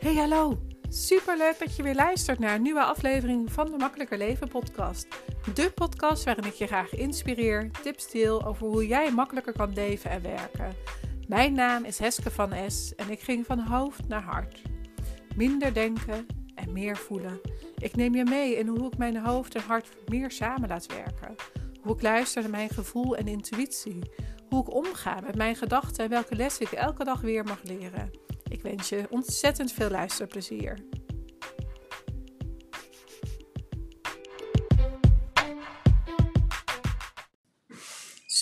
Hey hallo, superleuk dat je weer luistert naar een nieuwe aflevering van de Makkelijker Leven podcast. De podcast waarin ik je graag inspireer, tips deel over hoe jij makkelijker kan leven en werken. Mijn naam is Heske van S en ik ging van hoofd naar hart. Minder denken en meer voelen. Ik neem je mee in hoe ik mijn hoofd en hart meer samen laat werken. Hoe ik luister naar mijn gevoel en intuïtie. Hoe ik omga met mijn gedachten en welke lessen ik elke dag weer mag leren. Ik wens je ontzettend veel luisterplezier.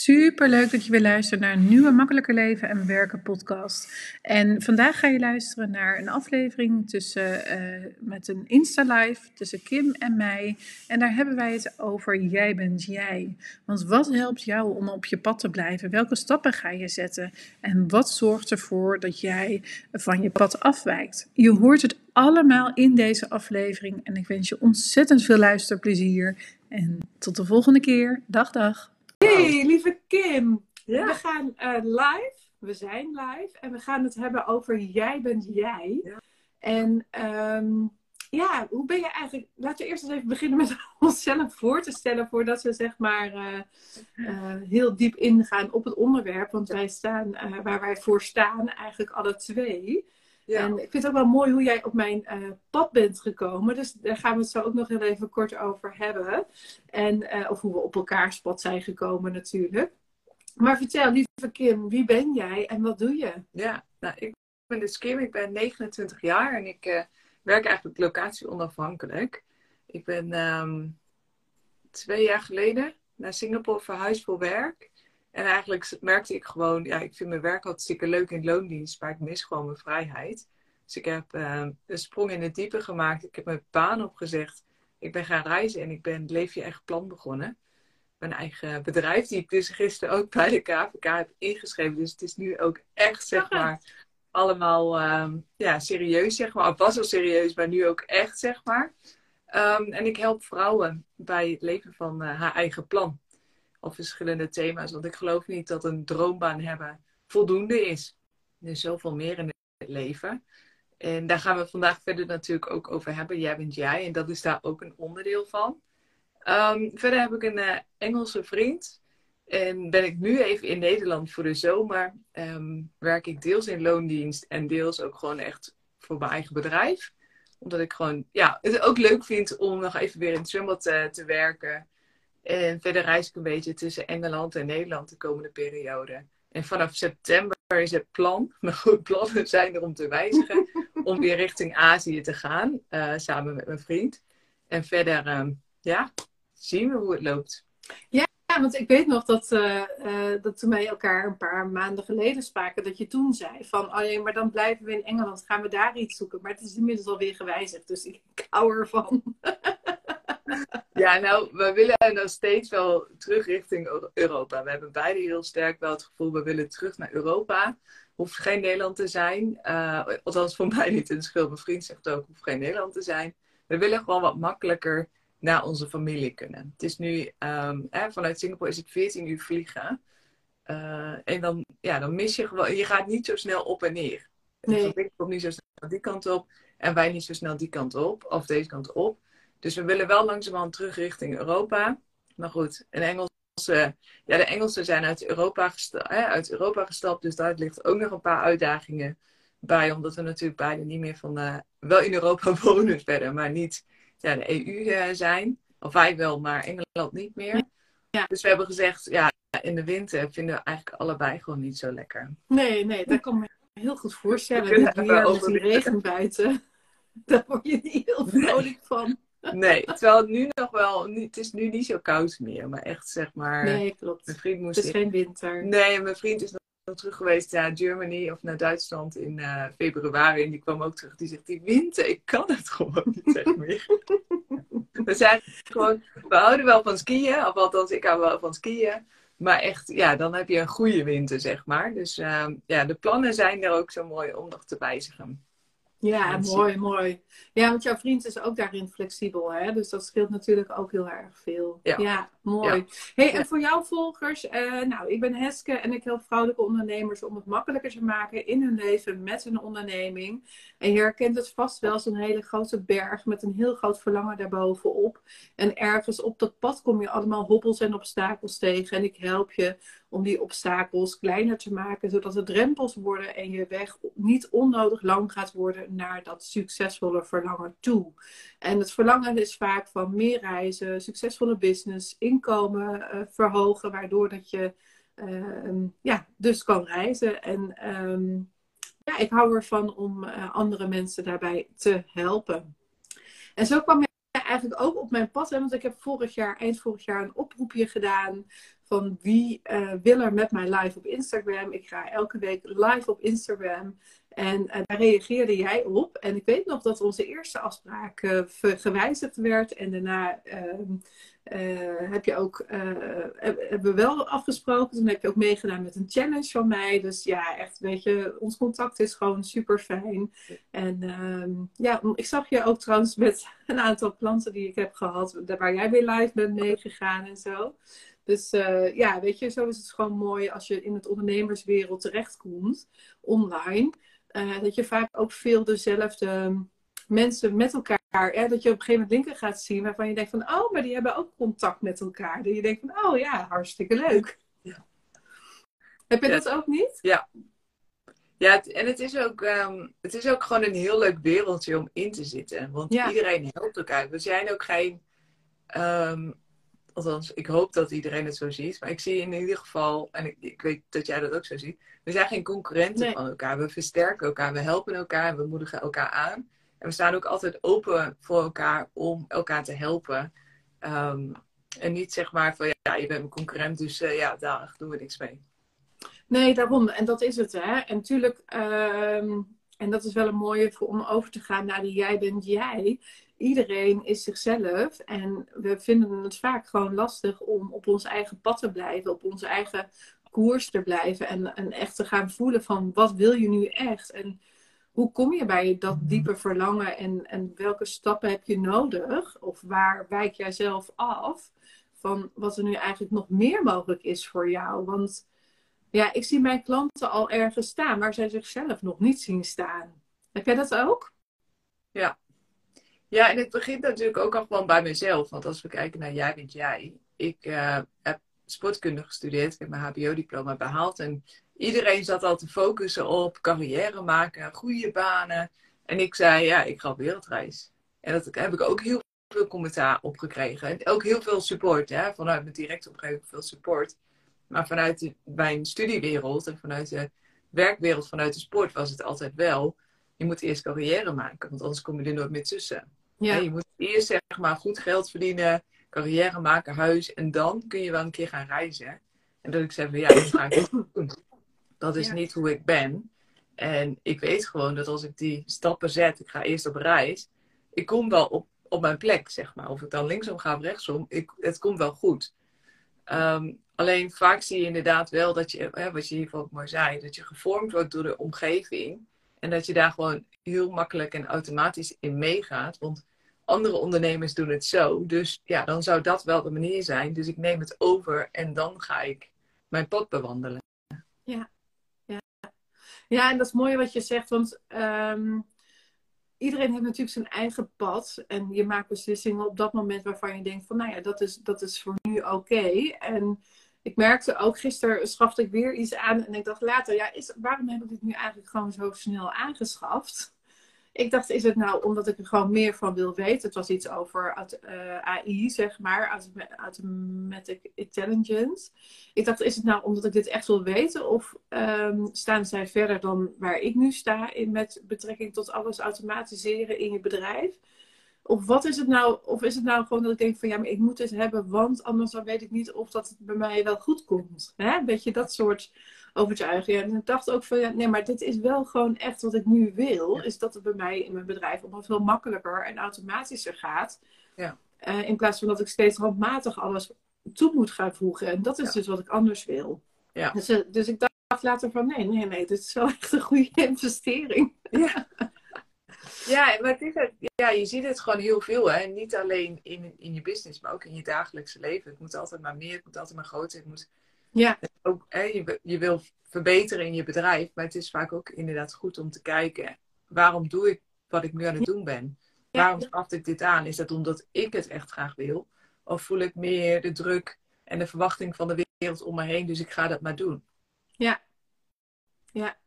Super leuk dat je weer luistert naar een nieuwe Makkelijker Leven en Werken podcast. En vandaag ga je luisteren naar een aflevering tussen, uh, met een Insta-live tussen Kim en mij. En daar hebben wij het over Jij bent jij. Want wat helpt jou om op je pad te blijven? Welke stappen ga je zetten? En wat zorgt ervoor dat jij van je pad afwijkt? Je hoort het allemaal in deze aflevering. En ik wens je ontzettend veel luisterplezier. En tot de volgende keer. Dag, dag. Hey, lieve Kim. We gaan uh, live. We zijn live. En we gaan het hebben over Jij bent jij. Ja. En um, ja, hoe ben je eigenlijk... Laten we eerst eens even beginnen met onszelf voor te stellen... voordat we zeg maar uh, uh, heel diep ingaan op het onderwerp. Want wij staan waar wij voor staan eigenlijk alle twee... Ja. En ik vind het ook wel mooi hoe jij op mijn uh, pad bent gekomen. Dus daar gaan we het zo ook nog heel even kort over hebben. En, uh, of hoe we op elkaars pad zijn gekomen natuurlijk. Maar vertel, lieve Kim, wie ben jij en wat doe je? Ja, nou, ik ben dus Kim, ik ben 29 jaar en ik uh, werk eigenlijk locatie onafhankelijk. Ik ben um, twee jaar geleden naar Singapore verhuisd voor werk. En eigenlijk merkte ik gewoon, ja, ik vind mijn werk hartstikke leuk in loondienst, maar ik mis gewoon mijn vrijheid. Dus ik heb uh, een sprong in het diepe gemaakt. Ik heb mijn baan opgezegd. Ik ben gaan reizen en ik ben Leef je echt plan begonnen. Mijn eigen bedrijf, die ik dus gisteren ook bij de KVK heb ingeschreven. Dus het is nu ook echt, zeg maar, allemaal um, ja, serieus, zeg maar. Of was al serieus, maar nu ook echt, zeg maar. Um, en ik help vrouwen bij het leven van uh, haar eigen plan of verschillende thema's. Want ik geloof niet dat een droombaan hebben voldoende is. Er is zoveel meer in het leven. En daar gaan we vandaag verder natuurlijk ook over hebben. Jij bent jij en dat is daar ook een onderdeel van. Um, verder heb ik een uh, Engelse vriend. En ben ik nu even in Nederland voor de zomer. Um, werk ik deels in loondienst en deels ook gewoon echt voor mijn eigen bedrijf. Omdat ik gewoon ja, het ook leuk vind om nog even weer in het zwembad uh, te werken. En verder reis ik een beetje tussen Engeland en Nederland de komende periode. En vanaf september is het plan, maar goed, plannen zijn er om te wijzigen, om weer richting Azië te gaan, uh, samen met mijn vriend. En verder, uh, ja, zien we hoe het loopt. Ja, want ik weet nog dat, uh, dat toen wij elkaar een paar maanden geleden spraken, dat je toen zei van, oh maar dan blijven we in Engeland, gaan we daar iets zoeken. Maar het is inmiddels alweer gewijzigd, dus ik hou ervan. Ja, nou, we willen nog steeds wel terug richting Europa. We hebben beide heel sterk wel het gevoel, we willen terug naar Europa. Hoeft geen Nederland te zijn. Uh, althans, voor mij niet. En schil, mijn vriend zegt ook, hoeft geen Nederland te zijn. We willen gewoon wat makkelijker naar onze familie kunnen. Het is nu, um, hè, vanuit Singapore is het 14 uur vliegen. Uh, en dan, ja, dan mis je gewoon, je gaat niet zo snel op en neer. Nee. De komt niet zo snel die kant op. En wij niet zo snel die kant op, of deze kant op. Dus we willen wel langzamerhand terug richting Europa. Maar goed, een ja, de Engelsen zijn uit Europa, gestapt, hè, uit Europa gestapt. Dus daar ligt ook nog een paar uitdagingen bij. Omdat we natuurlijk beide niet meer van, uh, wel in Europa wonen verder, maar niet ja, de EU uh, eh, zijn. Of wij wel, maar Engeland niet meer. Ja. Dus we hebben gezegd, ja, in de winter vinden we eigenlijk allebei gewoon niet zo lekker. Nee, nee, dat kan me heel goed voorstellen. Het weer met die regen buiten. Daar word je niet heel vrolijk van. Nee, terwijl het nu nog wel, het is nu niet zo koud meer, maar echt zeg maar. Nee, klopt. Mijn vriend moest het is geen winter. Nee, mijn vriend is nog terug geweest naar Germany of naar Duitsland in uh, februari en die kwam ook terug. Die zegt, die winter, ik kan het gewoon niet zeg meer. we zijn gewoon, we houden wel van skiën, of althans ik hou wel van skiën. Maar echt, ja, dan heb je een goede winter, zeg maar. Dus uh, ja, de plannen zijn er ook zo mooi om nog te wijzigen. Ja, mooi, mooi. Ja, want jouw vriend is ook daarin flexibel, hè? Dus dat scheelt natuurlijk ook heel erg veel. Ja, mooi. Hey, en voor jouw volgers, uh, nou, ik ben Heske en ik help vrouwelijke ondernemers om het makkelijker te maken in hun leven met hun onderneming. En je herkent het vast wel, zo'n hele grote berg met een heel groot verlangen daarbovenop. En ergens op dat pad kom je allemaal hobbels en obstakels tegen. En ik help je om die obstakels kleiner te maken, zodat het drempels worden en je weg niet onnodig lang gaat worden naar dat succesvolle verlangen toe. En het verlangen is vaak van meer reizen, succesvolle business, inkomen uh, verhogen, waardoor dat je uh, ja, dus kan reizen. En um, ja, ik hou ervan om uh, andere mensen daarbij te helpen. En zo kwam je eigenlijk ook op mijn pad, hè, want ik heb vorig jaar, eind vorig jaar, een oproepje gedaan van wie uh, wil er met mij live op Instagram. Ik ga elke week live op Instagram. En uh, daar reageerde jij op. En ik weet nog dat onze eerste afspraak uh, gewijzigd werd. En daarna ehm, heb je ook, hebben we wel afgesproken. Toen heb je ook meegedaan met een challenge van mij. Dus ja, echt, weet je, ons contact is gewoon super fijn. En ehm, ja, ik zag je ook trouwens met een aantal klanten die ik heb gehad. Waar jij weer live bent meegegaan en zo. Dus uh, ja, weet je, zo is het gewoon mooi als je in het ondernemerswereld terechtkomt, online. Uh, dat je vaak ook veel dezelfde mensen met elkaar, hè, dat je op een gegeven moment linken gaat zien waarvan je denkt van, oh, maar die hebben ook contact met elkaar. Dat je denkt van, oh ja, hartstikke leuk. Ja. Heb je dat ook niet? Ja. Ja, en het is, ook, um, het is ook gewoon een heel leuk wereldje om in te zitten. Want iedereen helpt elkaar. We zijn ook geen um, Althans, ik hoop dat iedereen het zo ziet. Maar ik zie in ieder geval, en ik, ik weet dat jij dat ook zo ziet. We zijn geen concurrenten van elkaar. We versterken elkaar, we helpen elkaar, we moedigen elkaar aan. En we staan ook altijd open voor elkaar om elkaar te helpen. Um, en niet zeg maar van ja, je bent mijn concurrent, dus uh, ja, daar doen we niks mee. Nee, daarom. En dat is het, hè. En natuurlijk, um, en dat is wel een mooie voor, om over te gaan naar die jij bent jij iedereen is zichzelf. En we vinden het vaak gewoon lastig om op ons eigen pad te blijven, op onze eigen koers te blijven. En, echt te gaan voelen van wat wil je nu echt? En hoe kom je bij dat diepe verlangen en, en welke stappen heb je nodig? Of waar wijk jij zelf af van wat er nu eigenlijk nog meer mogelijk is voor jou? Want ja, ik zie mijn klanten al ergens staan waar zij zichzelf nog niet zien staan. Heb jij dat ook? Ja, ja, en het begint natuurlijk ook al gewoon bij mezelf. Want als we kijken naar jij bent jij. Ik uh, heb sportkunde gestudeerd. Ik heb mijn HBO-diploma behaald. En iedereen zat al te focussen op carrière maken, goede banen. En ik zei, ja, ik ga op wereldreis. En dat heb ik ook heel veel commentaar op gekregen. En ook heel veel support. Hè? Vanuit mijn directe omgeving veel support. Maar vanuit de, mijn studiewereld en vanuit de werkwereld, vanuit de sport, was het altijd wel. Je moet eerst carrière maken, want anders kom je er nooit meer tussen. Ja. je moet eerst zeg maar goed geld verdienen, carrière maken, huis. En dan kun je wel een keer gaan reizen. En dat ik zeg van ja, dat ga ik doen. Dat is niet hoe ik ben. En ik weet gewoon dat als ik die stappen zet, ik ga eerst op reis. Ik kom wel op, op mijn plek, zeg maar. Of ik dan linksom ga of rechtsom, ik, het komt wel goed. Ehm, alleen vaak zie je inderdaad wel dat je, hè, wat je hiervoor ook mooi zei, dat je gevormd wordt door de omgeving. En dat je daar gewoon heel makkelijk en automatisch in meegaat. Want andere ondernemers doen het zo. Dus ja, dan zou dat wel de manier zijn. Dus ik neem het over en dan ga ik mijn pad bewandelen. Ja, ja. ja en dat is mooi wat je zegt. Want um, iedereen heeft natuurlijk zijn eigen pad. En je maakt beslissingen op dat moment waarvan je denkt van nou ja, dat is, dat is voor nu oké. En ik merkte ook, gisteren schafte ik weer iets aan en ik dacht later, ja, is, waarom heb ik dit nu eigenlijk gewoon zo snel aangeschaft? Ik dacht, is het nou omdat ik er gewoon meer van wil weten? Het was iets over uh, eh, AI, zeg maar, Automatic Intelligence. Ik dacht, is het nou omdat ik dit echt wil weten? Of um, staan zij verder dan waar ik nu sta in, met betrekking tot alles automatiseren in je bedrijf? Of wat is het nou? Of is het nou gewoon dat ik denk van ja, maar ik moet het hebben, want anders dan weet ik niet of dat het bij mij wel goed komt. Hè? Weet je, dat soort overtuigingen. En ik dacht ook van ja, nee, maar dit is wel gewoon echt wat ik nu wil. Is dat het bij mij in mijn bedrijf allemaal veel makkelijker en automatischer gaat. Ja. Uh, in plaats van dat ik steeds handmatig alles toe moet gaan voegen. En dat is dus wat ik anders wil. Ja. Dus, eh, dus ik dacht later van nee, nee, nee, dit is wel echt een goede investering. Ja. Ja, maar het is het, ja, je ziet het gewoon heel veel. Hè? Niet alleen in, in je business, maar ook in je dagelijkse leven. Het moet altijd maar meer, het moet altijd maar groter. Het moet, Ja, ook, hè, je, je wil verbeteren in je bedrijf, maar het is vaak ook inderdaad goed om te kijken. Waarom doe ik wat ik nu aan het doen ben? Ja. Waarom schaft ik dit aan? Is dat omdat ik het echt graag wil? Of voel ik meer de druk en de verwachting van de wereld om me heen, dus ik ga dat maar doen? Ja. Ja.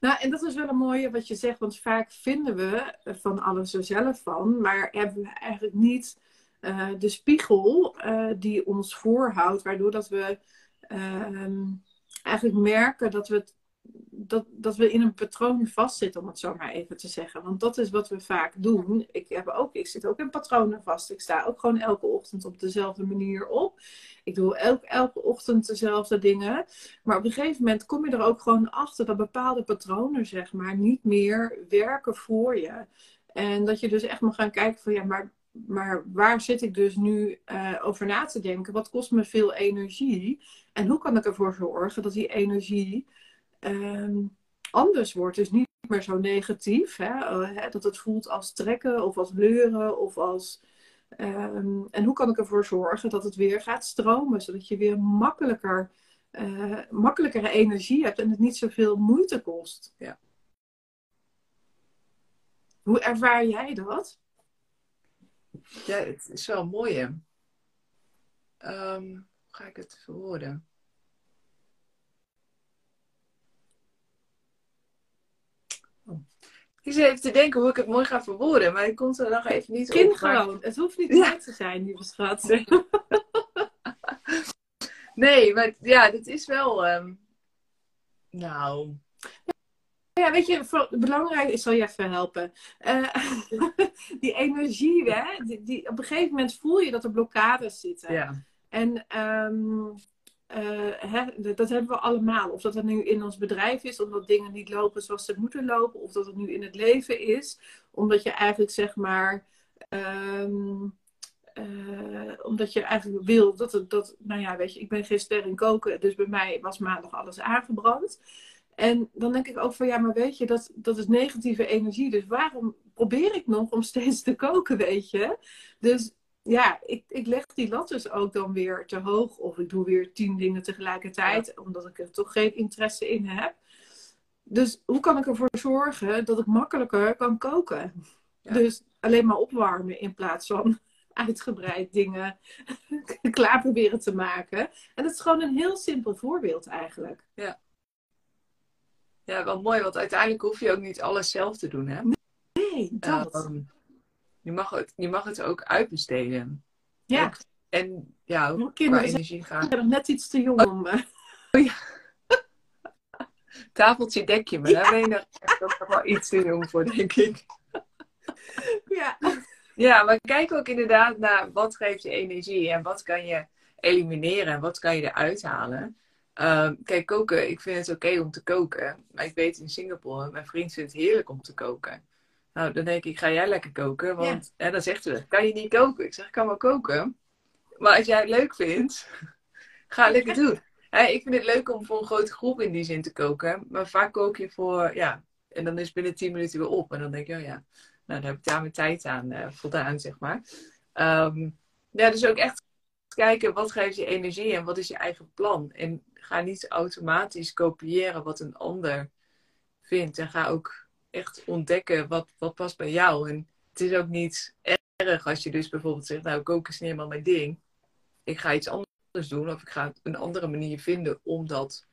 Nou, en dat is wel een mooie wat je zegt, want vaak vinden we van alles er zelf van, maar hebben we eigenlijk niet eh, de spiegel eh, die ons voorhoudt, waardoor dat we ehm, eigenlijk merken dat we, het, dat, dat we in een patroon vastzitten, om het zo maar even te zeggen. Want dat is wat we vaak doen. Ik, heb ook, ik zit ook in patronen vast. Ik sta ook gewoon elke ochtend op dezelfde manier op. Ik doe elk, elke ochtend dezelfde dingen. Maar op een gegeven moment kom je er ook gewoon achter dat bepaalde patronen, zeg maar, niet meer werken voor je. En dat je dus echt moet gaan kijken van ja, maar, maar waar zit ik dus nu eh, over na te denken? Wat kost me veel energie? En hoe kan ik ervoor zorgen dat die energie ehm, anders wordt? Dus niet meer zo negatief. Hè? Eh, hè, dat het voelt als trekken of als leuren of als. ehm, en hoe kan ik ervoor zorgen dat het weer gaat stromen, zodat je weer makkelijker, eh, makkelijkere energie hebt en het niet zoveel moeite kost? Ja. Hoe ervaar jij dat? Ja, het is wel mooi, hè? Ehm, hoe ga ik het verwoorden? Ik zit even te denken hoe ik het mooi ga verwoorden, maar ik komt er nog even niet Kind op. gewoon. Het hoeft niet Ja. te zijn, lieve schat. Nee, maar ja, dit is wel... ehm, Nou, Ja, weet je, voor- belangrijk, ik zal je even helpen. Eh, die energie, hè, die, die, op een gegeven moment voel je dat er blokkades zitten. ja. En ehm, eh, hè, dat hebben we allemaal. Of dat het nu in ons bedrijf is, omdat dingen niet lopen zoals ze moeten lopen. Of dat het nu in het leven is, omdat je eigenlijk zeg maar. ehm, eh, omdat je eigenlijk wil dat het, dat, nou ja, weet je, ik ben ster in koken, dus bij mij was maandag alles aangebrand. En dan denk ik ook van, ja, maar weet je, dat, dat is negatieve energie. Dus waarom probeer ik nog om steeds te koken, weet je? Dus ja, ik, ik leg die lat dus ook dan weer te hoog. Of ik doe weer tien dingen tegelijkertijd, omdat ik er toch geen interesse in heb. Dus hoe kan ik ervoor zorgen dat ik makkelijker kan koken? Ja. Dus alleen maar opwarmen in plaats van uitgebreid dingen klaar proberen te maken. En dat is gewoon een heel simpel voorbeeld eigenlijk. ja, wel mooi, want uiteindelijk hoef je ook niet alles zelf te doen, hè? Nee, dat. Ehm, je, mag het, je mag het ook uitbesteden. ja, ook- En ja, ook mijn qua kinderen energie gaan. zijn nog net iets te jong om... eh, Tafeltje dekje, maar daar ben je nog echt wel iets te jong voor, denk ik. ja. Ja, maar kijk ook inderdaad naar wat geeft je energie en wat kan je elimineren en wat kan je eruit halen. Ehm, kijk, koken, ik vind het oké om te koken. Maar ik weet in Singapore, mijn vriend vindt het heerlijk om te koken. Nou, dan denk ik, ga jij lekker koken? Want en dan zegt ze, kan je niet koken? Ik zeg, ik kan wel koken. Maar als jij het leuk vindt, ga lekker doen. Ik vind het leuk om voor een grote groep in die zin te koken. Maar vaak kook je voor, ja, en dan is binnen 10 minuten weer op. En dan denk je, oh ja, nou, dan heb ik daar mijn tijd aan eh, voldaan, zeg maar. Ehm, ja, dus ook echt kijken wat geeft je energie en wat is je eigen plan. En ga niet automatisch kopiëren wat een ander vindt. En ga ook echt ontdekken wat, wat past bij jou. En het is ook niet erg als je dus bijvoorbeeld zegt, nou, koken is niet helemaal mijn ding. Ik ga iets anders doen of ik ga een andere manier vinden om dat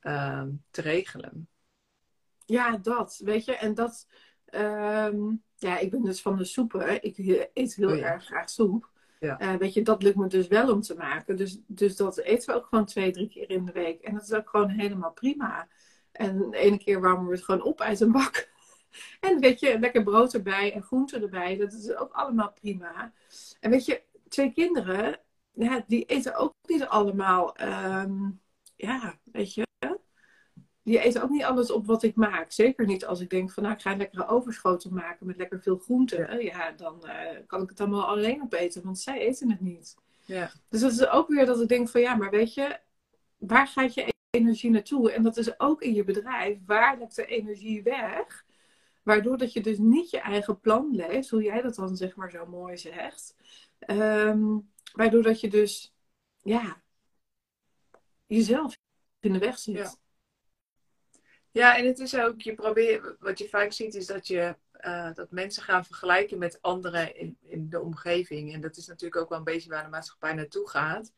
ehm, te regelen. Ja, dat, weet je. En dat, ehm, ja, ik ben dus van de soepen. Ik eet heel Oh ja. erg graag soep. Ja. Eh, weet je, dat lukt me dus wel om te maken. Dus, dus dat eten we ook gewoon twee, drie keer in de week. En dat is ook gewoon helemaal prima. En de ene keer warmen we het gewoon op uit een bak. En weet je, lekker brood erbij en groenten erbij. Dat is ook allemaal prima. En weet je, twee kinderen, ja, die eten ook niet allemaal, ehm, ja, weet je. Die eten ook niet alles op wat ik maak. Zeker niet als ik denk van nou, ik ga een lekkere overschoten maken met lekker veel groenten. Ja, dan eh, kan ik het allemaal alleen opeten, want zij eten het niet. Ja. Dus dat is ook weer dat ik denk van ja, maar weet je, waar gaat je energie naartoe? En dat is ook in je bedrijf. Waar lekt de energie weg? Waardoor dat je dus niet je eigen plan leeft, hoe jij dat dan zeg maar zo mooi zegt. Ehm, waardoor dat je dus, ja, jezelf in de weg zit. Ja. ja, en het is ook, je probeert, wat je vaak ziet is dat je uh, dat mensen gaan vergelijken met anderen in, in de omgeving. En dat is natuurlijk ook wel een beetje waar de maatschappij naartoe gaat.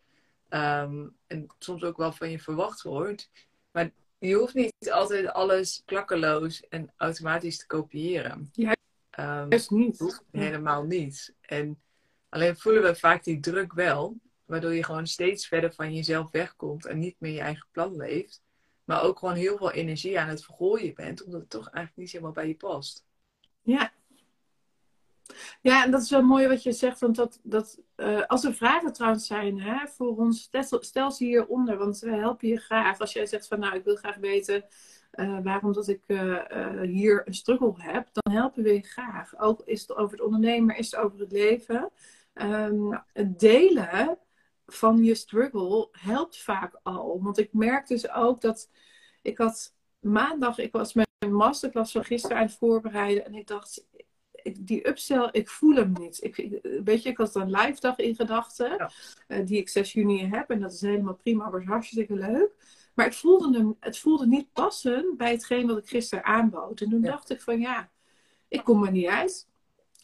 Um, en soms ook wel van je verwacht wordt. Maar je hoeft niet altijd alles klakkeloos en automatisch te kopiëren. Ja, um, juist niet. Helemaal niet. En alleen voelen we vaak die druk wel. Waardoor je gewoon steeds verder van jezelf wegkomt en niet meer je eigen plan leeft. Maar ook gewoon heel veel energie aan het vergooien bent, omdat het toch eigenlijk niet helemaal bij je past. Ja. Ja, en dat is wel mooi wat je zegt, want dat, dat uh, als er vragen trouwens zijn hè, voor ons, stel, ze hieronder, want we helpen je graag. Als jij zegt van nou, ik wil graag weten uh, waarom dat ik uh, hier een struggle heb, dan helpen we je graag. Ook is het over het ondernemer, is het over het leven. Um, het delen van je struggle helpt vaak al. Want ik merk dus ook dat ik had maandag, ik was mijn masterclass van gisteren aan het voorbereiden en ik dacht, die upsell, ik voel hem niet. Ik, weet je, ik had een live dag in gedachten, eh, die ik 6 juni heb. En dat is helemaal prima, was hartstikke leuk. Maar ik voelde hem, het voelde niet passen bij hetgeen wat ik gisteren aanbood. En toen dacht ik van ja, ik kom er niet uit.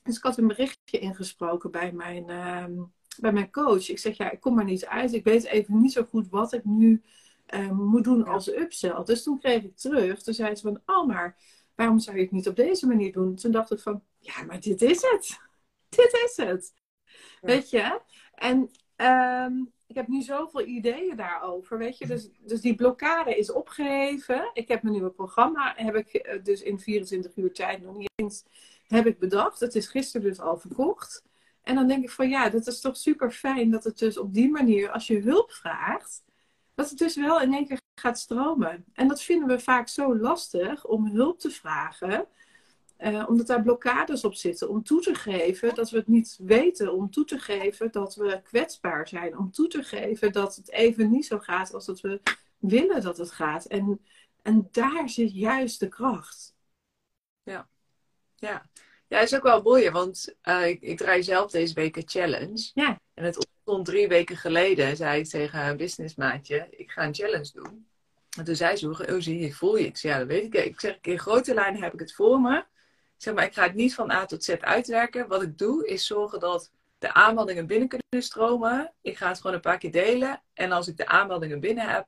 Dus ik had een berichtje ingesproken bij mijn, ehm, bij mijn coach. Ik zeg ja, ik kom er niet uit. Ik weet even niet zo goed wat ik nu ehm, moet doen als upsell. Dus toen kreeg ik terug. Toen zei ze van, oh maar waarom zou je het niet op deze manier doen? Toen dacht ik van, ja, maar dit is het. Dit is het. Weet je? En ehm, ik heb nu zoveel ideeën daarover, weet je. Dus, dus die blokkade is opgeheven. Ik heb mijn nieuwe programma, heb ik eh, dus in 24 uur tijd nog niet eens heb ik bedacht. Het is gisteren dus al verkocht. En dan denk ik van ja, dat is toch super fijn dat het dus op die manier, als je hulp vraagt, dat het dus wel in één keer gaat stromen. En dat vinden we vaak zo lastig om hulp te vragen. Uh, omdat daar blokkades op zitten. Om toe te geven dat we het niet weten. Om toe te geven dat we kwetsbaar zijn. Om toe te geven dat het even niet zo gaat als dat we willen dat het gaat. En, en daar zit juist de kracht. Ja, ja. Ja, is ook wel mooi, want uh, ik, ik, draai zelf deze week een challenge. Ja. En het ontstond drie weken geleden, zei ik tegen een businessmaatje, ik ga een challenge doen. En toen zei ze, oh zie je, voel je? Zei, ja, dat weet ik. Ik zeg, in grote lijnen heb ik het voor me. Ik zeg maar, ik ga het niet van A tot Z uitwerken. Wat ik doe, is zorgen dat de aanmeldingen binnen kunnen stromen. Ik ga het gewoon een paar keer delen. En als ik de aanmeldingen binnen heb,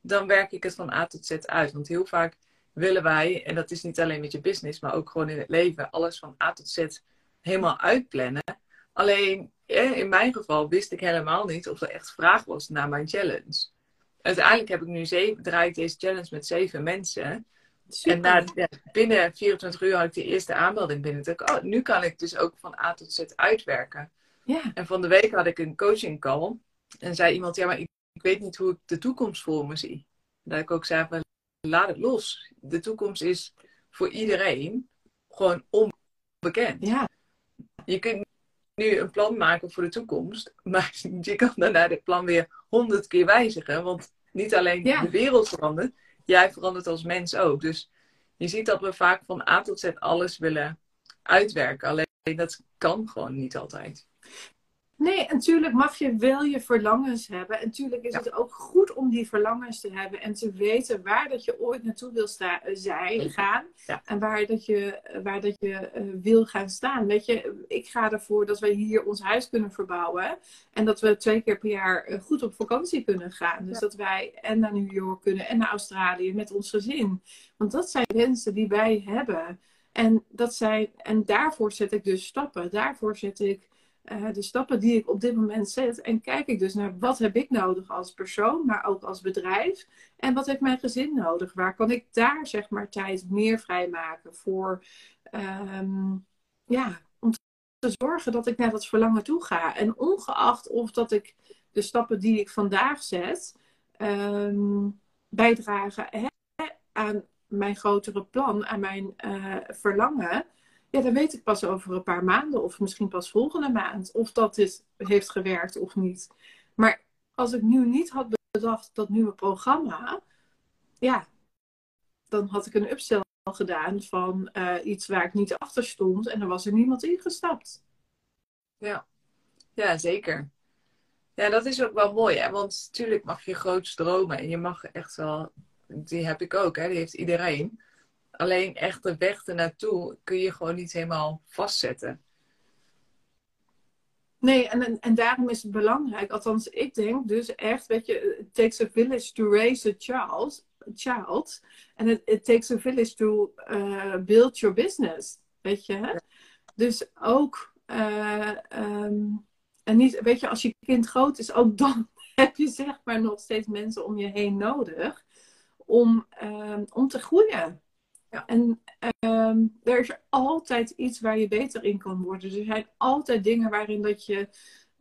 dan werk ik het van A tot Z uit. Want heel vaak willen wij, en dat is niet alleen met je business, maar ook gewoon in het leven, alles van A tot Z helemaal uitplannen. Alleen in mijn geval wist ik helemaal niet of er echt vraag was naar mijn challenge. Uiteindelijk heb ik nu zeven, draai ik deze challenge met zeven mensen. En na, binnen 24 uur had ik de eerste aanmelding binnen. Toen ik, oh, nu kan ik dus ook van A tot Z uitwerken. Ja. En van de week had ik een coaching call. En zei iemand, ja, maar ik, ik weet niet hoe ik de toekomst voor me zie. Dat ik ook zei, laat het los. De toekomst is voor iedereen gewoon onbekend. Ja. Je kunt nu een plan maken voor de toekomst, maar je kan daarna dit plan weer honderd keer wijzigen. Want niet alleen de wereld verandert, jij verandert als mens ook. Dus je ziet dat we vaak van A tot Z alles willen uitwerken. Alleen dat kan gewoon niet altijd. Nee, natuurlijk mag je wel je verlangens hebben. En natuurlijk is het ook goed om die verlangens te hebben en te weten waar dat je ooit naartoe wil sta- zijn, gaan. En waar dat je, waar dat je uh, wil gaan staan. Weet je, ik ga ervoor dat we hier ons huis kunnen verbouwen. En dat we twee keer per jaar uh, goed op vakantie kunnen gaan. Dus dat wij en naar New York kunnen en naar Australië met ons gezin. Want dat zijn wensen die wij hebben. En, dat zijn, en daarvoor zet ik dus stappen. Daarvoor zet ik uh, de stappen die ik op dit moment zet. En kijk ik dus naar wat heb ik nodig als persoon, maar ook als bedrijf. En wat heeft mijn gezin nodig? Waar kan ik daar zeg maar tijd meer vrijmaken voor, um, ja, om te zorgen dat ik naar dat verlangen toe ga. En ongeacht of dat ik de stappen die ik vandaag zet, um, bijdragen hè, aan mijn grotere plan, aan mijn uh, verlangen. Ja, dan weet ik pas over een paar maanden of misschien pas volgende maand of dat dit heeft gewerkt of niet. Maar als ik nu niet had bedacht dat nieuwe programma, ja, dan had ik een upsell gedaan van eh, iets waar ik niet achter stond en er was er niemand ingestapt. Ja, ja zeker. Ja, dat is ook wel mooi, hè? want natuurlijk mag je groot stromen en je mag echt wel, die heb ik ook, hè? die heeft iedereen. Alleen echt de weg ernaartoe kun je gewoon niet helemaal vastzetten. Nee, en, en, en, daarom is het belangrijk, althans ik denk dus echt, weet je, it takes a village to raise a child. child and it, it takes a village to uh, build your business, weet je. Hè? Dus ook, uh, um, en niet, weet je, als je kind groot is, ook dan heb je zeg maar nog steeds mensen om je heen nodig om, um, om te groeien. Ja. En um, er is altijd iets waar je beter in kan worden. Er zijn altijd dingen waarin dat je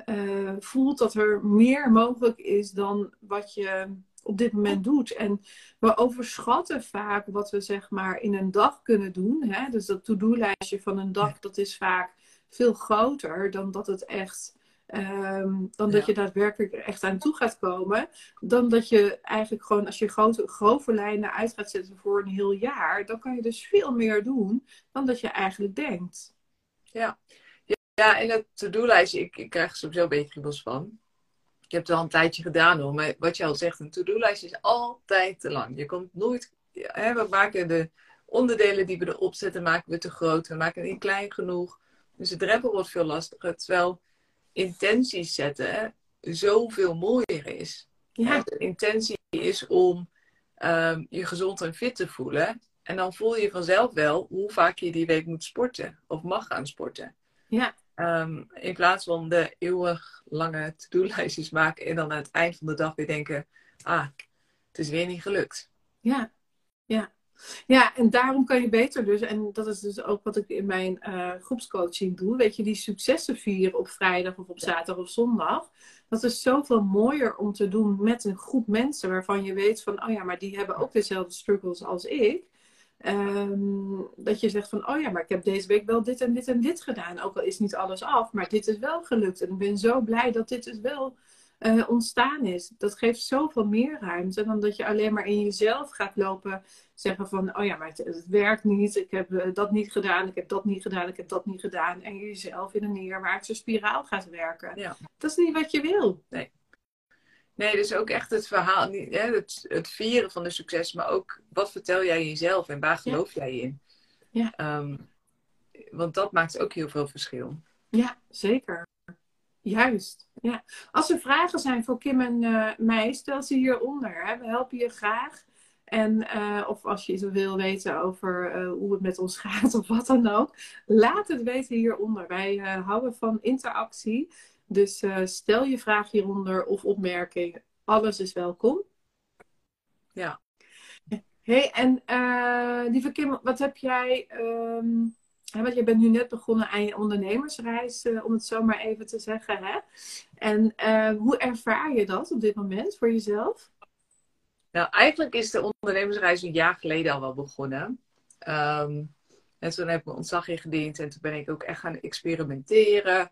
uh, voelt dat er meer mogelijk is dan wat je op dit moment doet. En we overschatten vaak wat we zeg maar in een dag kunnen doen. Hè? Dus dat to-do-lijstje van een dag, dat is vaak veel groter dan dat het echt Um, dan dat je daadwerkelijk er echt aan toe gaat komen. Dan dat je eigenlijk gewoon, als je grote, grove lijnen uit gaat zetten voor een heel jaar, dan kan je dus veel meer doen dan dat je eigenlijk denkt. Ja, ja en dat to-do-lijstje, ik, ik krijg er sowieso een beetje kriebels van. Ik heb het al een tijdje gedaan hoor, maar wat je al zegt, een to-do-lijstje is altijd te lang. Je komt nooit, hè, we maken de onderdelen die we erop zetten, maken we te groot. We maken het niet klein genoeg. Dus de drempel wordt veel lastiger. Terwijl intenties zetten zoveel mooier is. Ja. De intentie is om um, je gezond en fit te voelen. En dan voel je vanzelf wel hoe vaak je die week moet sporten of mag gaan sporten. Ja. Um, in plaats van de eeuwig lange to-do-lijstjes maken en dan aan het eind van de dag weer denken: ah, het is weer niet gelukt. Ja, ja. Ja, en daarom kan je beter dus, en dat is dus ook wat ik in mijn uh, groepscoaching doe, weet je, die successen vieren op vrijdag of op zaterdag of zondag. Dat is zoveel mooier om te doen met een groep mensen waarvan je weet van, oh ja, maar die hebben ook dezelfde struggles als ik. Um, dat je zegt van, oh ja, maar ik heb deze week wel dit en dit en dit gedaan. Ook al is niet alles af, maar dit is wel gelukt. En ik ben zo blij dat dit is wel uh, ontstaan is. Dat geeft zoveel meer ruimte dan dat je alleen maar in jezelf gaat lopen zeggen van, oh ja, maar het, het werkt niet, ik heb uh, dat niet gedaan, ik heb dat niet gedaan, ik heb dat niet gedaan. En je jezelf in een neerwaartse spiraal gaat werken. Ja. Dat is niet wat je wil. Nee. Nee, dus ook echt het verhaal, hè, het, het vieren van de succes, maar ook wat vertel jij jezelf en waar geloof jij in? Ja. Um, want dat maakt ook heel veel verschil. Ja, zeker. Juist. Ja. Als er vragen zijn voor Kim en uh, mij, stel ze hieronder. Hè. We helpen je graag. En, uh, of als je iets wil weten over uh, hoe het met ons gaat of wat dan ook, laat het weten hieronder. Wij houden van interactie. Dus stel je vraag hieronder of opmerking. Alles is welkom. Ja. hey, en lieve Kim, wat heb jij. Um, want je bent nu net begonnen aan je ondernemersreis, uh, om het zo maar even te zeggen. Hè? En uh, hoe ervaar je dat op dit moment voor jezelf? Nou, eigenlijk is de ondernemersreis een jaar geleden al wel begonnen. Um, en toen heb ik mijn ontslag ingediend en toen ben ik ook echt gaan experimenteren.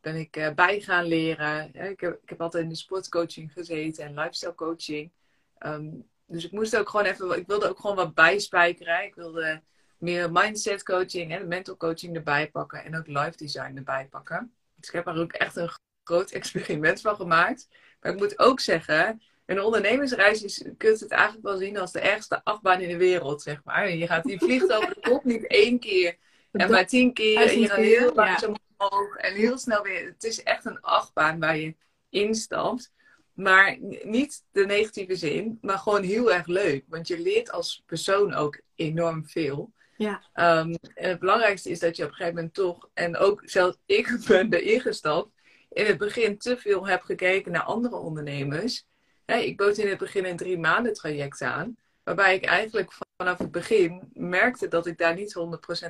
Ben ik uh, bij gaan leren. ik, heb, ik heb altijd in de sportcoaching gezeten en lifestyle coaching. Um, dus ik moest ook gewoon even, ik wilde ook gewoon wat bijspijkeren. Ik wilde meer mindset coaching en mental coaching erbij pakken. En ook life design erbij pakken. Dus ik heb er ook echt een groot experiment van gemaakt. Maar ik moet ook zeggen, een ondernemersreis is, je kunt het eigenlijk wel zien als de ergste achtbaan in de wereld, zeg maar. Je, gaat, die vliegt over de kop niet één keer en maar tien keer. En je gaat heel langzaam omhoog en heel snel weer. Het is echt een achtbaan waar je instapt. Maar niet de negatieve zin, maar gewoon heel erg leuk. Want je leert als persoon ook enorm veel. Ja. Um, en het belangrijkste is dat je op een gegeven moment toch, en ook zelfs ik ben erin gestapt, in het begin te veel heb gekeken naar andere ondernemers. ik bood in het begin een drie maanden traject aan, waarbij ik eigenlijk vanaf het begin merkte dat ik daar niet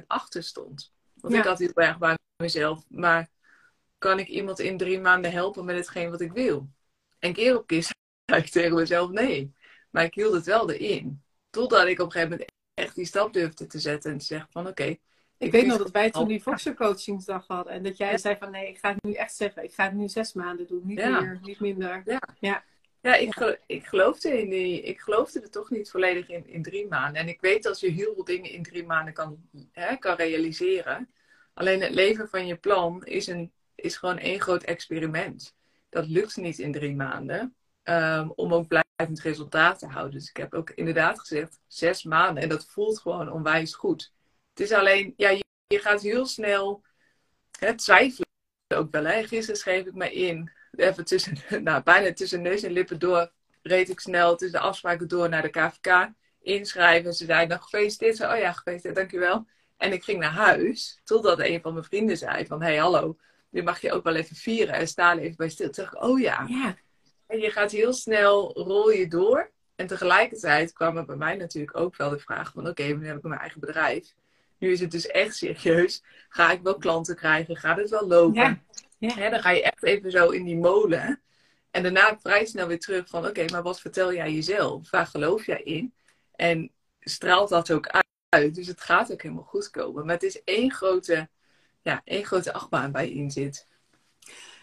100% achter stond. Want ik had heel erg bij mezelf, maar kan ik iemand in drie maanden helpen met hetgeen wat ik wil? En keer op keer zei ik tegen mezelf nee. Maar ik hield het wel erin. Totdat ik op een gegeven moment echt die stap durfde te zetten en te zeggen van oké. ik weet nog dat wij toen die Foxer coachingsdag hadden. En dat jij zei van nee, ik ga het nu echt zeggen. Ik ga het nu zes maanden doen. Niet meer, niet minder. Ja. ja. Ja, ik, ik, geloofde in die, ik geloofde er toch niet volledig in, in drie maanden. En ik weet dat je heel veel dingen in drie maanden kan, hè, kan realiseren. Alleen het leven van je plan is, een, is gewoon één groot experiment. Dat lukt niet in drie maanden. Um, om ook blijvend resultaat te houden. Dus ik heb ook inderdaad gezegd zes maanden. En dat voelt gewoon onwijs goed. Het is alleen, ja, je, je gaat heel snel hè, twijfelen ook wel. Hè. Gisteren schreef ik me in even tussen, nou, bijna tussen neus en lippen door, reed ik snel tussen de afspraken door naar de KVK. Inschrijven. Ze zei nog gefeliciteerd. Ze, oh ja, gefeliciteerd, dankjewel. En ik ging naar huis, totdat een van mijn vrienden zei van, hey hallo, nu mag je ook wel even vieren en staan even bij stil. Toen dacht ik, oh ja. ja. En je gaat heel snel, rol je door. En tegelijkertijd kwam er bij mij natuurlijk ook wel de vraag van, oké, nu heb ik mijn eigen bedrijf. Nu is het dus echt serieus. Ga ik wel klanten krijgen? Gaat het wel lopen? Ja. Ja. dan ga je echt even zo in die molen. En daarna vrij snel weer terug van oké, maar wat vertel jij jezelf? Waar geloof jij in? En straalt dat ook uit. Dus het gaat ook helemaal goed komen. Maar het is één grote, ja, één grote achtbaan waar je in zit.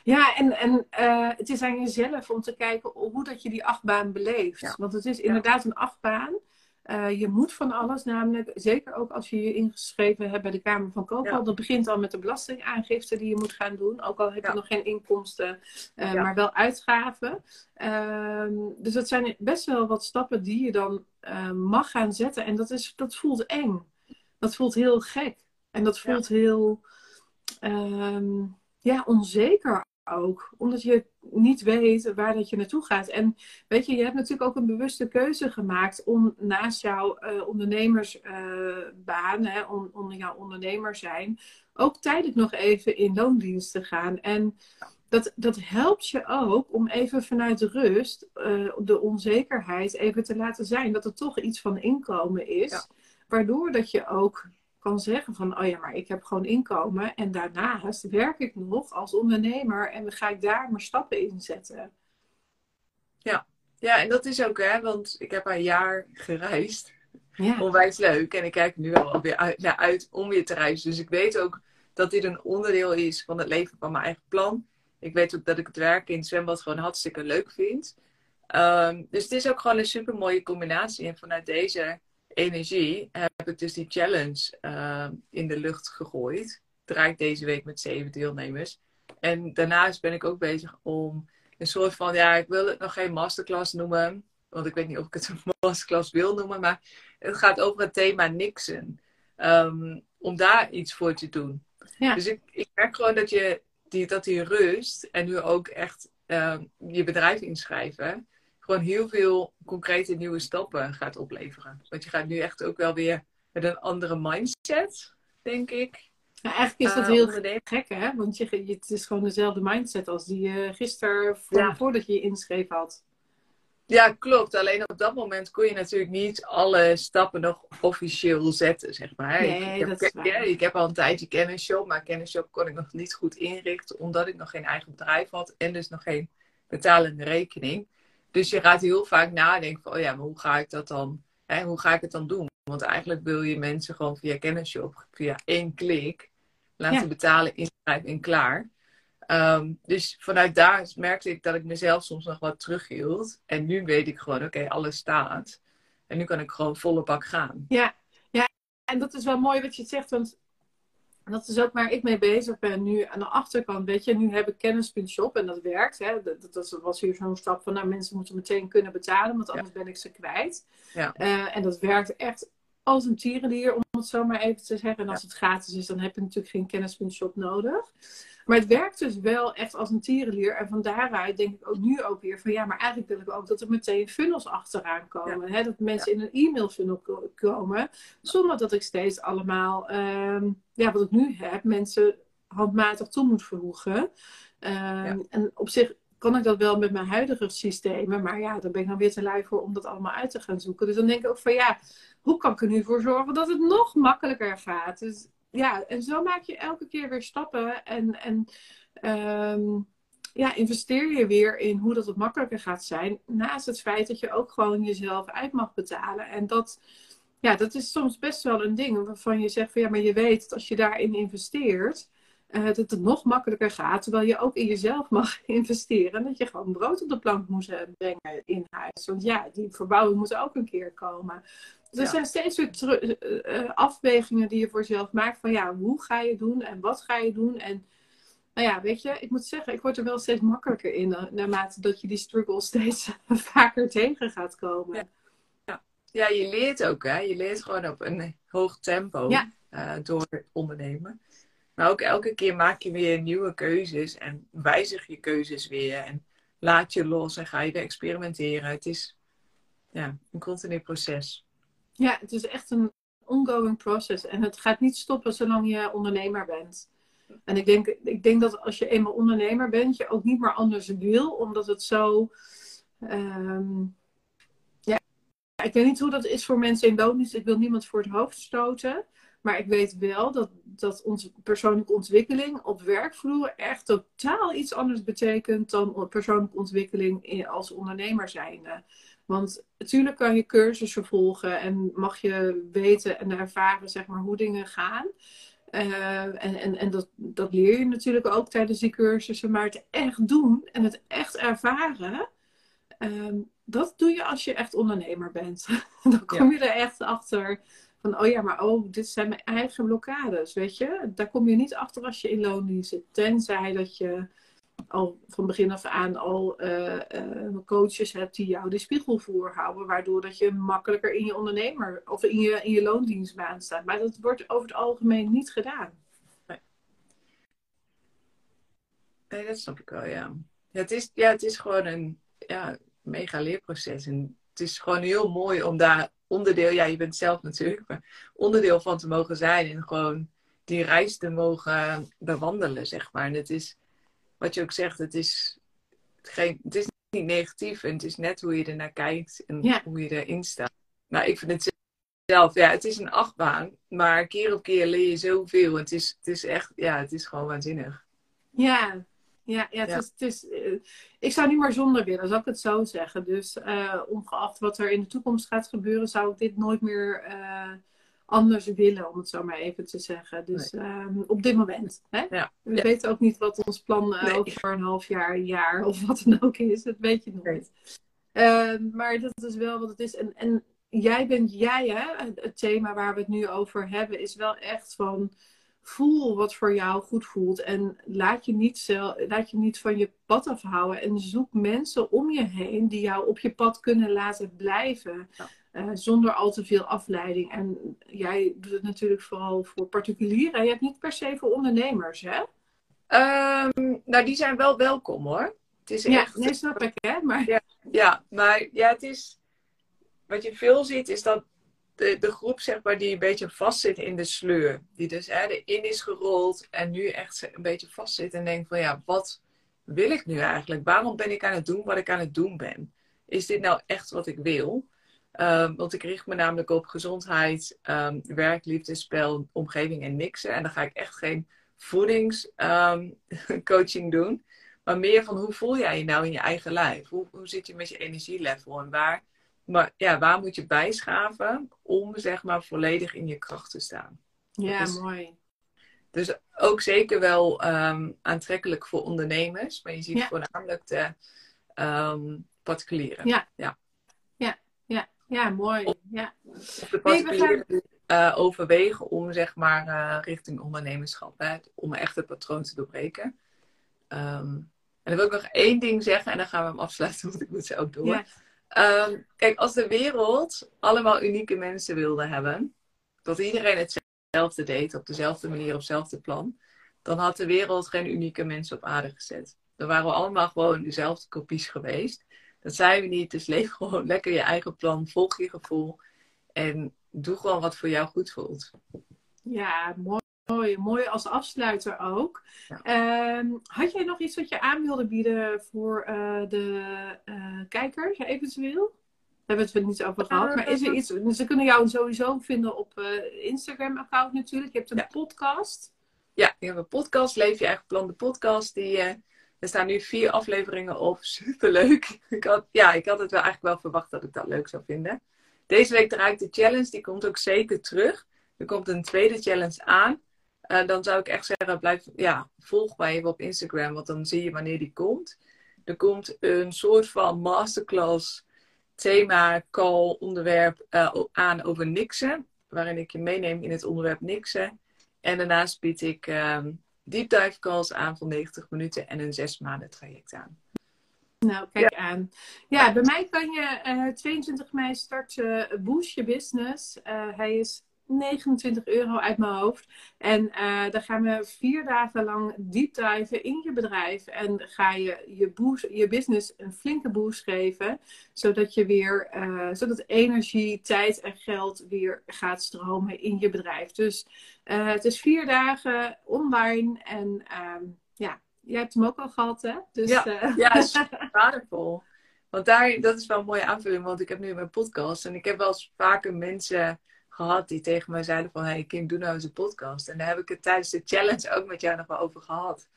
Ja, en, en uh, het is aan jezelf om te kijken hoe dat je die achtbaan beleeft. Want het is inderdaad een achtbaan. Uh, je moet van alles, namelijk, zeker ook als je je ingeschreven hebt bij de Kamer van Koophandel. Dat begint al met de belastingaangifte die je moet gaan doen. Ook al heb je nog geen inkomsten, uh, maar wel uitgaven. Uh, dus dat zijn best wel wat stappen die je dan mag gaan zetten. En dat, is, dat voelt eng. Dat voelt heel gek. En dat voelt heel ehm, ja, onzeker ook. Omdat je niet weet waar dat je naartoe gaat. En weet je, je hebt natuurlijk ook een bewuste keuze gemaakt om naast jouw uh, ondernemersbaan, uh, on, onder jouw ondernemer zijn, ook tijdelijk nog even in loondienst te gaan. En dat, dat helpt je ook om even vanuit de rust, uh, de onzekerheid even te laten zijn. Dat er toch iets van inkomen is. Waardoor dat je ook kan zeggen van, oh ja, maar ik heb gewoon inkomen en daarnaast werk ik nog als ondernemer en dan ga ik daar mijn stappen in zetten. Ja, ja en dat is ook hè, want ik heb een jaar gereisd. Ja. Onwijs leuk en ik kijk nu al weer uit, naar uit om weer te reizen. Dus ik weet ook dat dit een onderdeel is van het leven van mijn eigen plan. Ik weet ook dat ik het werken in het zwembad gewoon hartstikke leuk vind. Um, dus het is ook gewoon een super mooie combinatie. En vanuit deze energie heb ik dus die challenge uh, in de lucht gegooid. Draai ik deze week met zeven deelnemers. En daarnaast ben ik ook bezig om een soort van, ja, ik wil het nog geen masterclass noemen. Want ik weet niet of ik het een masterclass wil noemen. Maar het gaat over het thema Nixon. Um, om daar iets voor te doen. Ja. Dus ik, ik merk gewoon dat je die, dat die rust en nu ook echt uh, je bedrijf inschrijven gewoon heel veel concrete nieuwe stappen gaat opleveren. Want je gaat nu echt ook wel weer met een andere mindset, denk ik. Ja, eigenlijk is dat uh, heel gek, hè? Want je, het is gewoon dezelfde mindset als die je gisteren voor, ja. voordat je je inschreef had. Ja, klopt. Alleen op dat moment kon je natuurlijk niet alle stappen nog officieel zetten, zeg maar. Nee, ik, dat heb, is ja, ik heb al een tijdje kennisshop, maar kennisshop kon ik nog niet goed inrichten, omdat ik nog geen eigen bedrijf had en dus nog geen betalende rekening. Dus je gaat heel vaak nadenken van, oh ja, maar hoe ga ik dat dan, hè, hoe ga ik het dan doen? Want eigenlijk wil je mensen gewoon via kennisshop, via één klik, laten ja. betalen, inschrijven en klaar. Um, dus vanuit daar merkte ik dat ik mezelf soms nog wat terughield. En nu weet ik gewoon, oké, okay, alles staat. En nu kan ik gewoon volle bak gaan. Ja, ja, en dat is wel mooi wat je zegt, want dat is ook waar ik mee bezig ben nu aan de achterkant. Weet je, nu heb ik kennis.shop en dat werkt. Hè. Dat, dat was hier zo'n stap van, nou mensen moeten meteen kunnen betalen, want anders ja. ben ik ze kwijt. Ja. Uh, en dat werkt echt als een tierenlier, om het zo maar even te zeggen. En als het gratis is, dan heb je natuurlijk geen kennis.shop nodig. Maar het werkt dus wel echt als een tierenlier. En van daaruit denk ik ook nu ook weer van ja, maar eigenlijk wil ik ook dat er meteen funnels achteraan komen. Ja. Hè? Dat mensen ja. in een e-mail funnel komen. Zonder dat ik steeds allemaal, um, ja, wat ik nu heb, mensen handmatig toe moet. Um, ja. En op zich kan ik dat wel met mijn huidige systemen. Maar ja, daar ben ik dan weer te lui voor om dat allemaal uit te gaan zoeken. Dus dan denk ik ook van ja, hoe kan ik er nu voor zorgen dat het nog makkelijker gaat? Dus ja, en zo maak je elke keer weer stappen en, en um, ja, investeer je weer in hoe dat het makkelijker gaat zijn. Naast het feit dat je ook gewoon jezelf uit mag betalen. En dat, ja, dat is soms best wel een ding waarvan je zegt van ja, maar je weet dat als je daarin investeert, uh, dat het nog makkelijker gaat. Terwijl je ook in jezelf mag investeren. Dat je gewoon brood op de plank moet eh, brengen in huis. Want ja, die verbouwing moet ook een keer komen. Dus er zijn steeds weer uh, afwegingen die je voor jezelf maakt. Van ja, hoe ga je doen en wat ga je doen? En nou ja, weet je, ik moet zeggen, ik word er wel steeds makkelijker in. Naarmate dat je die struggle steeds vaker tegen gaat komen. Ja. ja. Ja. je leert ook hè. Je leert gewoon op een hoog tempo door ondernemen. Maar ook elke keer maak je weer nieuwe keuzes en wijzig je keuzes weer. En laat je los en ga je weer experimenteren. Het is ja, een continu proces. Ja, het is echt een ongoing proces. En het gaat niet stoppen zolang je ondernemer bent. En ik denk, ik denk dat als je eenmaal ondernemer bent, je ook niet meer anders wil, omdat het zo. Ehm, ja, ik weet niet hoe dat is voor mensen in loondienst. Ik wil niemand voor het hoofd stoten. Maar ik weet wel dat, dat onze persoonlijke ontwikkeling op werkvloer echt totaal iets anders betekent dan persoonlijke ontwikkeling als ondernemer zijnde. Want natuurlijk kan je cursussen volgen en mag je weten en ervaren zeg maar, hoe dingen gaan. Uh, en en, en dat, dat leer je natuurlijk ook tijdens die cursussen. Maar het echt doen en het echt ervaren, uh, dat doe je als je echt ondernemer bent. Dan kom je er echt achter van, oh ja, maar oh, dit zijn mijn eigen blokkades, weet je. Daar kom je niet achter als je in loondienst zit. Tenzij dat je al van begin af aan al uh, uh, coaches hebt die jou de spiegel voorhouden. Waardoor dat je makkelijker in je ondernemer of in je, in je loondienstbaan staat. Maar dat wordt over het algemeen niet gedaan. Nee, nee dat snap ik wel, ja. ja. het, is, ja het is gewoon een ja, mega leerproces. En het is gewoon heel mooi om daar onderdeel, ja, je bent zelf natuurlijk, maar onderdeel van te mogen zijn en gewoon die reis te mogen bewandelen, zeg maar. En het is, wat je ook zegt, het is, geen, het is niet negatief en het is net hoe je er naar kijkt en hoe je erin staat. Nou, ik vind het zelf, ja, het is een achtbaan, maar keer op keer leer je zoveel. Het is, het is echt, ja, het is gewoon waanzinnig. Ja, ja, ja, het Is, het is, uh, ik zou niet meer zonder willen, zou ik het zo zeggen. Dus uh, ongeacht wat er in de toekomst gaat gebeuren, zou ik dit nooit meer uh, anders willen, om het zo maar even te zeggen. Dus nee. op dit moment. Hè? Ja. We ja. weten ook niet wat ons plan nee. over een half jaar, een jaar of wat dan ook is. Dat weet je nooit. maar dat is wel wat het is. En, en jij bent jij, hè? Het thema waar we het nu over hebben, is wel echt van voel wat voor jou goed voelt. En laat je niet, zelf, laat je niet van je pad afhouden. En zoek mensen om je heen die jou op je pad kunnen laten blijven. Uh, zonder al te veel afleiding. En jij doet het natuurlijk vooral voor particulieren. Je hebt niet per se voor ondernemers, hè? Um, nou, die zijn wel welkom hoor. Het is ja, echt... nee, snap ik, hè? Maar... Ja, ja, maar ja, het is... Wat je veel ziet is dat de, groep zeg maar, die een beetje vastzit in de sleur. Die dus hè, erin is gerold en nu echt een beetje vastzit en denkt van ja, wat wil ik nu eigenlijk? Waarom ben ik aan het doen wat ik aan het doen ben? Is dit nou echt wat ik wil? Um, want ik richt me namelijk op gezondheid, um, werk, liefde, spel, omgeving en niksen. En dan ga ik echt geen voedingscoaching ehm, doen. Maar meer van hoe voel jij je nou in je eigen lijf? Hoe, hoe zit je met je energielevel? En waar maar ja, waar moet je bijschaven om zeg maar volledig in je kracht te staan? Ja, mooi. Dus ook zeker wel um, aantrekkelijk voor ondernemers, maar je ziet voornamelijk de um, particulieren. Ja. Ja. ja, ja, ja, mooi. Ja. Of de particulieren nee, gaan... uh, overwegen om zeg maar uh, richting ondernemerschap, hè, om echt het patroon te doorbreken. Um, en dan wil ik nog één ding zeggen en dan gaan we hem afsluiten, want ik moet ze ook door. Ja. Um, kijk, als de wereld allemaal unieke mensen wilde hebben, dat iedereen hetzelfde deed, op dezelfde manier, op hetzelfde plan, dan had de wereld geen unieke mensen op aarde gezet. Dan waren we allemaal gewoon dezelfde kopies geweest. Dat zijn we niet, dus leef gewoon lekker je eigen plan, volg je gevoel en doe gewoon wat voor jou goed voelt. Ja, mooi. Mooi, mooi als afsluiter ook. Ja. Um, had jij nog iets wat je aan wilde bieden voor uh, de kijkers, eventueel? Daar hebben we het niet over gehad. Maar is er iets? Ze kunnen jou sowieso vinden op uh, Instagram-account natuurlijk. Je hebt een ja. podcast. Ja, ik heb een podcast, Leef je eigen plan, de podcast. Die, er staan nu vier afleveringen op. Superleuk. Ik had, ja, ik had het wel eigenlijk wel verwacht dat ik dat leuk zou vinden. Deze week draai ik de challenge. Die komt ook zeker terug. Er komt een tweede challenge aan. uh, dan zou ik echt zeggen, blijf, ja, volg mij even op Instagram, want dan zie je wanneer die komt. Er komt een soort van masterclass thema, call, onderwerp uh, aan over niksen. Waarin ik je meeneem in het onderwerp niksen. En daarnaast bied ik um, deep dive calls aan van 90 minuten en een zes maanden traject aan. Nou, kijk aan. Ja, bij mij kan je uh, 22 mei starten Boost Je Business. Uh, hij is 29 euro uit mijn hoofd. En uh, dan gaan we vier dagen lang deep diven in je bedrijf. En ga je je, boost, je business een flinke boost geven. Zodat je weer, uh, zodat energie, tijd en geld weer gaat stromen in je bedrijf. Dus uh, het is vier dagen online. En ehm, ja, jij hebt hem ook al gehad, hè? Dus, ja, ja super waardevol. Want daar, dat is wel een mooie aanvulling, want ik heb nu mijn podcast en ik heb wel eens vaker mensen gehad die tegen mij zeiden van... Hey Kim, doe nou eens een podcast. En daar heb ik het tijdens de challenge ook met jou nog wel over gehad.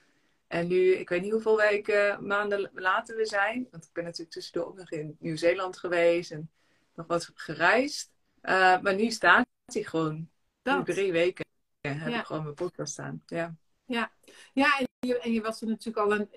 En nu, ik weet niet hoeveel weken, maanden later we zijn. Want ik ben natuurlijk tussendoor ook nog in Nieuw-Zeeland geweest. En nog wat gereisd. Uh, maar nu staat hij gewoon. Dat. drie weken heb ik gewoon mijn podcast staan. Ja. Ja, ja en, je, en je was er natuurlijk al een.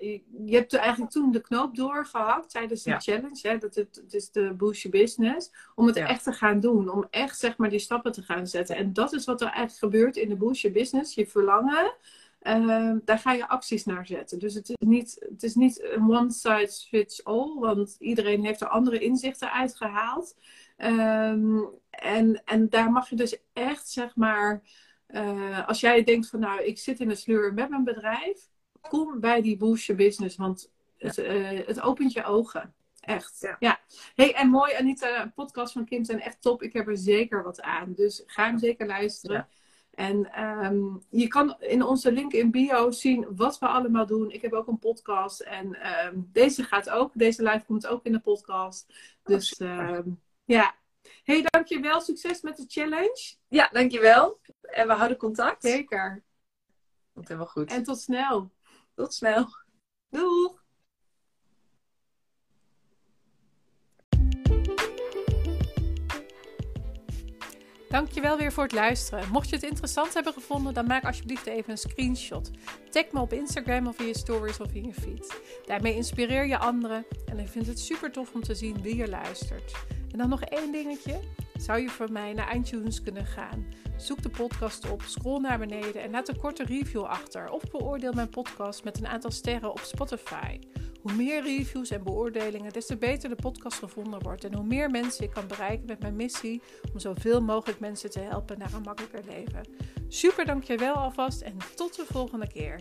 Je hebt er eigenlijk toen de knoop doorgehakt tijdens de challenge. Hè, dat het, is de Boost Business. Om het echt te gaan doen. Om echt zeg maar die stappen te gaan zetten. En dat is wat er eigenlijk gebeurt in de Boost Business. Je verlangen. Uh, daar ga je acties naar zetten. Dus het is niet, het is niet een one size fits all, want iedereen heeft er andere inzichten uitgehaald. Um, en, en daar mag je dus echt, zeg maar, uh, als jij denkt van nou, ik zit in een sleur met mijn bedrijf, kom bij die Boost Business, want het, uh, het opent je ogen. Echt. Ja. ja. Hey, en mooi, Anita, een podcast van Kim zijn echt top. Ik heb er zeker wat aan. Dus ga hem zeker luisteren. Ja. En um, je kan in onze link in bio zien wat we allemaal doen. Ik heb ook een podcast. En um, deze gaat ook. Deze live komt ook in de podcast. Dus um, ja, hey, dankjewel. Succes met de challenge. Ja, dankjewel. En we houden contact. Zeker. Dat helemaal goed. En tot snel. Tot snel. Doeg. Dankjewel weer voor het luisteren. Mocht je het interessant hebben gevonden, dan maak alsjeblieft even een screenshot. Tag me op Instagram of in je stories of in je feed. Daarmee inspireer je anderen en ik vind het super tof om te zien wie er luistert. En dan nog één dingetje. Zou je voor mij naar iTunes kunnen gaan? Zoek de podcast op, scroll naar beneden en laat een korte review achter. Of beoordeel mijn podcast met een aantal sterren op Spotify. Hoe meer reviews en beoordelingen, des te beter de podcast gevonden wordt. En hoe meer mensen ik kan bereiken met mijn missie om zoveel mogelijk mensen te helpen naar een makkelijker leven. Super dankjewel alvast en tot de volgende keer.